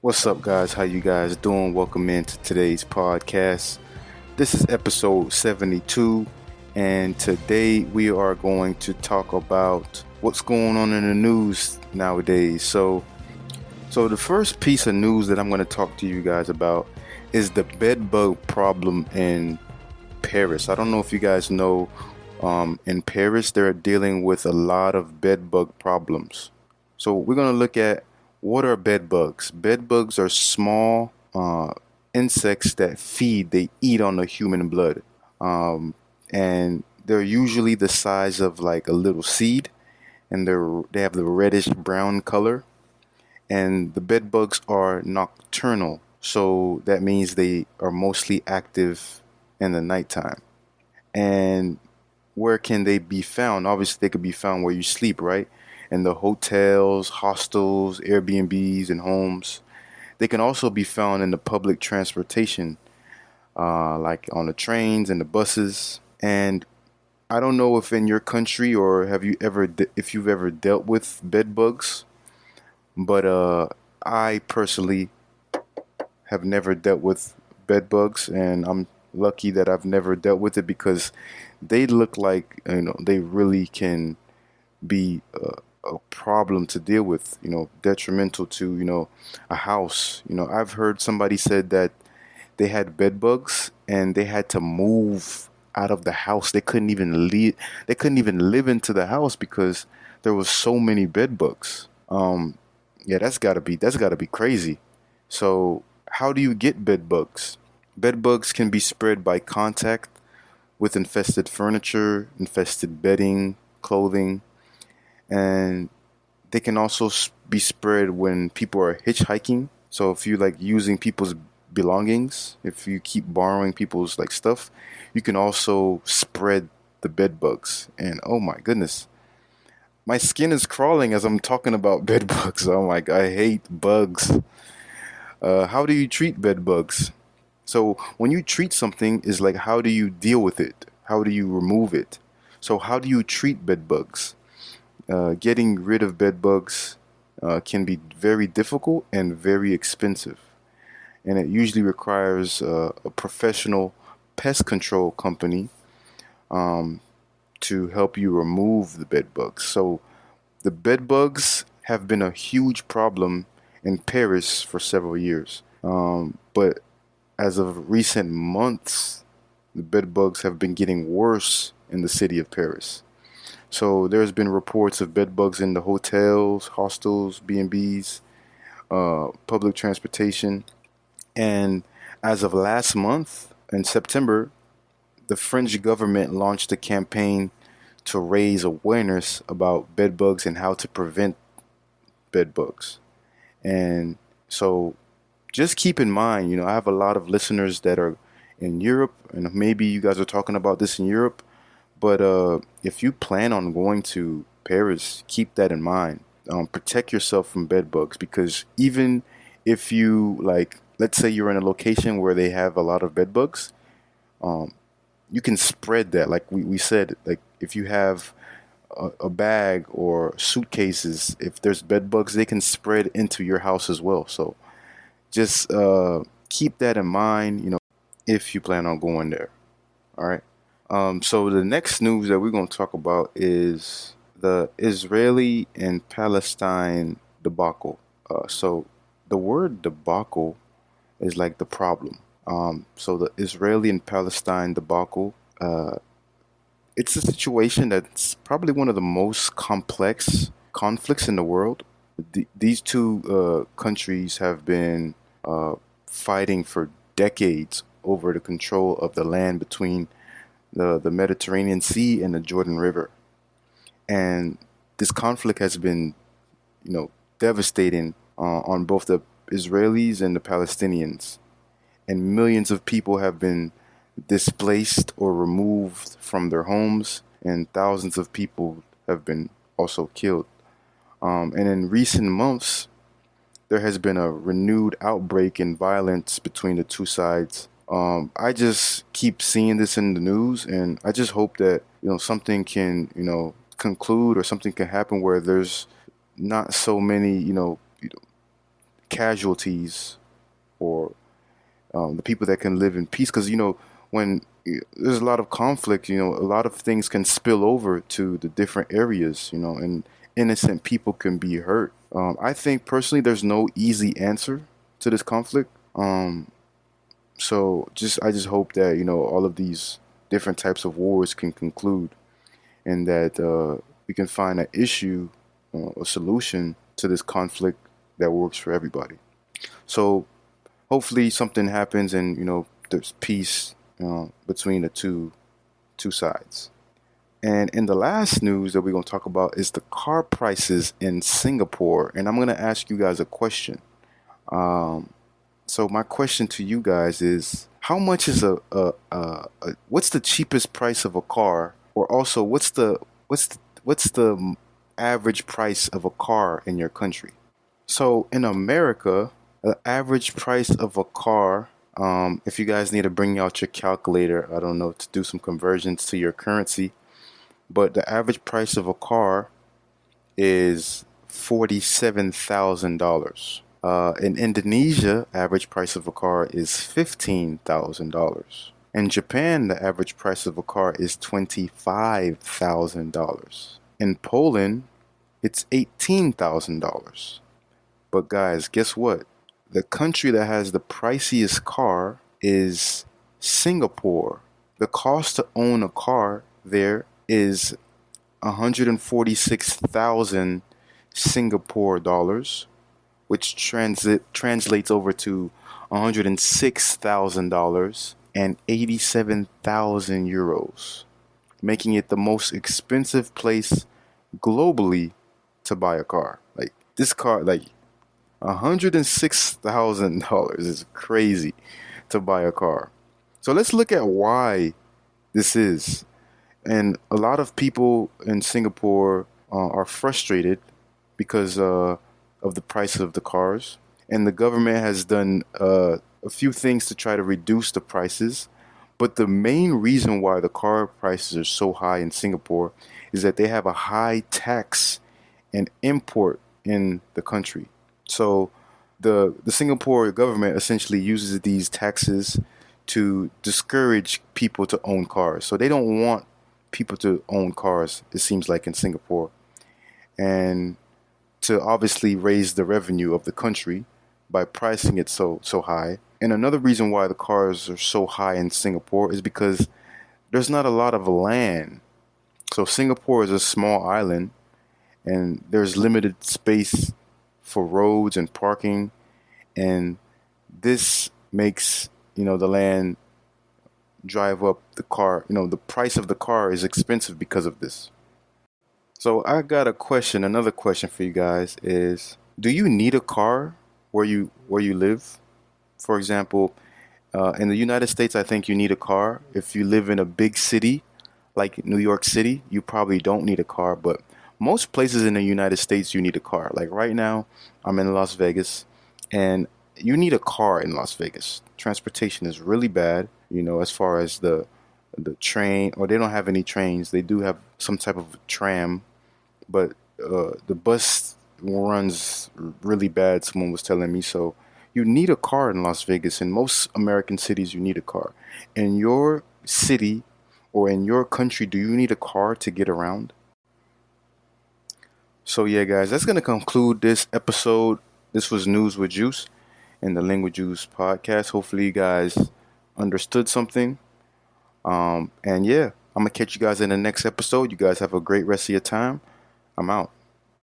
What's up, guys? How you guys doing? Welcome into today's podcast. This is episode 72, and today we are going to talk about what's going on in the news nowadays. So, so the first piece of news that I'm going to talk to you guys about is the bed bug problem in Paris. I don't know if you guys know, um, in Paris they're dealing with a lot of bed bug problems. So we're going to look at what are bed bugs? Bed bugs are small uh, insects that feed, they eat on the human blood. Um, and they're usually the size of like a little seed and they're they have the reddish brown color and the bed bugs are nocturnal so that means they are mostly active in the nighttime and where can they be found obviously they could be found where you sleep right in the hotels, hostels, Airbnbs, and homes. They can also be found in the public transportation, uh, like on the trains and the buses. And I don't know if in your country or have you ever, de- if you've ever dealt with bed bugs, but uh, I personally have never dealt with bed bugs, and I'm lucky that I've never dealt with it because they look like you know they really can be uh, a problem to deal with, you know, detrimental to, you know, a house. You know, I've heard somebody said that they had bed bugs and they had to move out of the house. They couldn't even leave they couldn't even live into the house because there was so many bed bugs. Um yeah, that's got to be that's got to be crazy. So, how do you get bed bugs? Bed bugs can be spread by contact with infested furniture, infested bedding, clothing, and they can also be spread when people are hitchhiking. So if you like using people's belongings, if you keep borrowing people's like stuff, you can also spread the bed bugs. And oh my goodness, my skin is crawling as I'm talking about bed bugs. I'm like, I hate bugs. Uh, how do you treat bed bugs? So when you treat something, is like how do you deal with it? How do you remove it? So how do you treat bed bugs? Uh, getting rid of bed bugs uh, can be very difficult and very expensive. And it usually requires uh, a professional pest control company um, to help you remove the bed bugs. So the bed bugs have been a huge problem in Paris for several years. Um, but as of recent months, the bed bugs have been getting worse in the city of Paris. So there's been reports of bed bugs in the hotels, hostels, B&Bs, uh, public transportation. And as of last month, in September, the French government launched a campaign to raise awareness about bed bugs and how to prevent bed bugs. And so just keep in mind, you know, I have a lot of listeners that are in Europe, and maybe you guys are talking about this in Europe. But uh, if you plan on going to Paris, keep that in mind. Um, protect yourself from bed bugs because even if you like, let's say you're in a location where they have a lot of bed bugs, um, you can spread that. Like we, we said, like if you have a, a bag or suitcases, if there's bed bugs, they can spread into your house as well. So just uh, keep that in mind. You know, if you plan on going there. All right. Um, so the next news that we're going to talk about is the Israeli and Palestine debacle. Uh, so the word debacle is like the problem. Um, so the Israeli and Palestine debacle, uh, it's a situation that's probably one of the most complex conflicts in the world. D- these two uh, countries have been uh, fighting for decades over the control of the land between the, the Mediterranean Sea and the Jordan River. And this conflict has been, you know, devastating uh, on both the Israelis and the Palestinians. And millions of people have been displaced or removed from their homes, and thousands of people have been also killed. Um, and in recent months, there has been a renewed outbreak in violence between the two sides um, I just keep seeing this in the news, and I just hope that you know something can you know conclude or something can happen where there's not so many you know, casualties or um, the people that can live in peace. Because you know, when there's a lot of conflict, you know, a lot of things can spill over to the different areas, you know, and innocent people can be hurt. Um, I think personally, there's no easy answer to this conflict. Um, so just I just hope that you know all of these different types of wars can conclude, and that uh, we can find an issue, uh, a solution to this conflict that works for everybody. So hopefully something happens, and you know there's peace uh, between the two two sides. And in the last news that we're going to talk about is the car prices in Singapore. And I'm going to ask you guys a question. Um, so my question to you guys is, how much is a, a, a, a, what's the cheapest price of a car, or also what's the what's the, what's the average price of a car in your country? So in America, the average price of a car um, if you guys need to bring out your calculator, I don't know, to do some conversions to your currency, but the average price of a car is $47,000. Uh, in Indonesia, average price of a car is $15,000. In Japan, the average price of a car is $25,000. In Poland, it's $18,000. But guys, guess what? The country that has the priciest car is Singapore. The cost to own a car there is 146,000 Singapore dollars, which transit translates over to $106,000 and 87,000 euros, making it the most expensive place globally to buy a car. Like this car, like $106,000 is crazy to buy a car. So let's look at why this is. And a lot of people in Singapore uh, are frustrated because uh, of the price of the cars. And the government has done uh, a few things to try to reduce the prices. But the main reason why the car prices are so high in Singapore is that they have a high tax and import in the country. So the the Singapore government essentially uses these taxes to discourage people to own cars. So they don't want people to own cars. It seems like in Singapore, and to obviously raise the revenue of the country by pricing it so so high. And another reason why the cars are so high in Singapore is because there's not a lot of land. So Singapore is a small island and there's limited space for roads and parking, and this makes you know the land drive up the car. You know the price of the car is expensive because of this. So I got a question. Another question for you guys is: Do you need a car where you where you live? For example, uh, in the United States, I think you need a car. If you live in a big city like New York City, you probably don't need a car. But most places in the United States you need a car. Like right now, I'm in Las Vegas, and you need a car in Las Vegas. Transportation is really bad. You know, as far as the the train, or they don't have any trains. They do have some type of tram, but uh, the bus runs really bad. Someone was telling me so. You need a car in Las Vegas. In most American cities, you need a car. In your city or in your country, do you need a car to get around? So yeah, guys, that's gonna conclude this episode. This was News with Juice in the Lingua Juice podcast. Hopefully, you guys understood something. Um, and yeah, I'm gonna catch you guys in the next episode. You guys have a great rest of your time. I'm out.